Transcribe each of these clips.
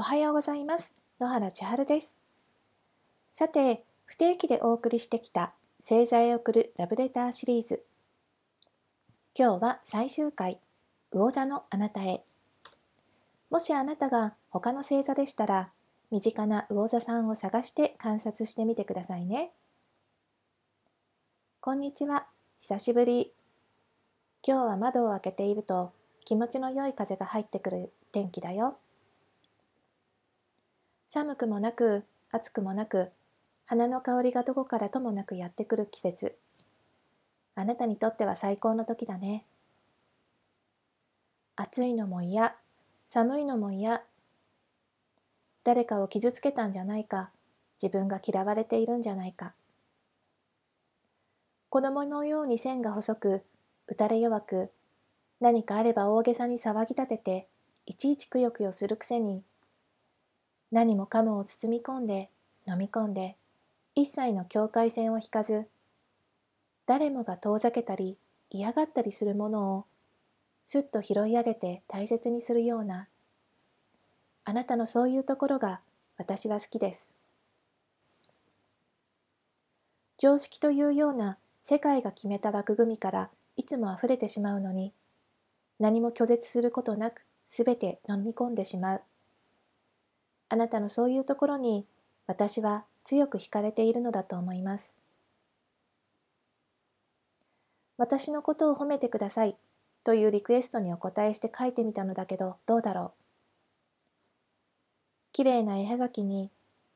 おはようございます。野原千春です。さて不定期でお送りしてきた星座へ送るラブレターシリーズ。今日は最終回魚座のあなたへ。もしあなたが他の星座でしたら身近な魚座さんを探して観察してみてくださいね。こんにちは。久しぶり。今日は窓を開けていると気持ちの良い風が入ってくる天気だよ。寒くもなく暑くもなく花の香りがどこからともなくやってくる季節。あなたにとっては最高の時だね。暑いのも嫌寒いのも嫌。誰かを傷つけたんじゃないか。自分が嫌われているんじゃないか。子供のように線が細く打たれ弱く何かあれば大げさに騒ぎ立てていちいちくよくよするくせに何もかもを包み込んで飲み込んで一切の境界線を引かず誰もが遠ざけたり嫌がったりするものをすっと拾い上げて大切にするようなあなたのそういうところが私は好きです。常識というような世界が決めた枠組みからいつも溢れてしまうのに何も拒絶することなくすべて飲み込んでしまう。あなたのそういうところに私は強く惹かれているのだと思います。私のことを褒めてくださいというリクエストにお答えして書いてみたのだけどどうだろう。綺麗な絵はがきに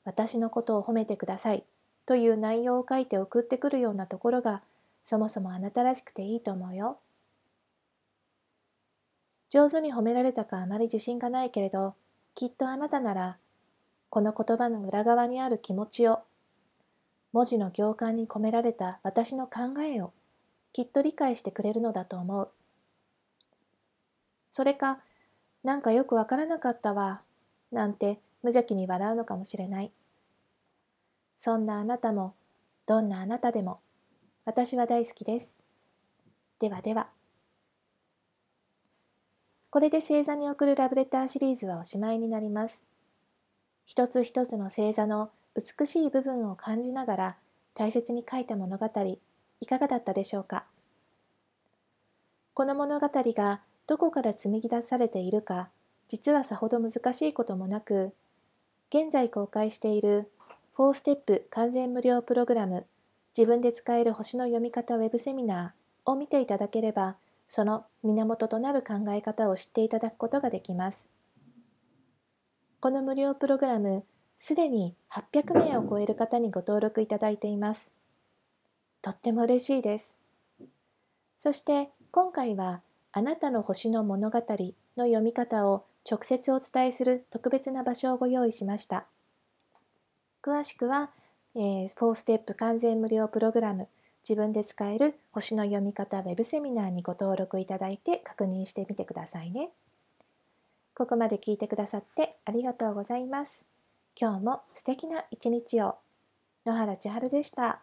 私のことを褒めてくださいという内容を書いて送ってくるようなところがそもそもあなたらしくていいと思うよ。上手に褒められたかあまり自信がないけれどきっとあなたならこの言葉の裏側にある気持ちを、文字の行間に込められた私の考えをきっと理解してくれるのだと思う。それか、なんかよくわからなかったわ、なんて無邪気に笑うのかもしれない。そんなあなたも、どんなあなたでも、私は大好きです。ではでは。これで星座に送るラブレターシリーズはおしまいになります。一つ一つの星座の美しい部分を感じながら大切に書いた物語いかがだったでしょうか？この物語がどこから紡ぎ出されているか実はさほど難しいこともなく現在公開している4ステップ完全無料プログラム自分で使える星の読み方ウェブセミナーを見ていただければその源となる考え方を知っていただくことができます。この無料プログラム、すでに800名を超える方にご登録いただいています。とっても嬉しいです。そして今回はあなたの星の物語の読み方を直接お伝えする特別な場所をご用意しました。詳しくは、えー、4ステップ完全無料プログラム自分で使える星の読み方ウェブセミナーにご登録いただいて確認してみてくださいね。ここまで聞いてくださってありがとうございます。今日も素敵な一日を。野原千春でした。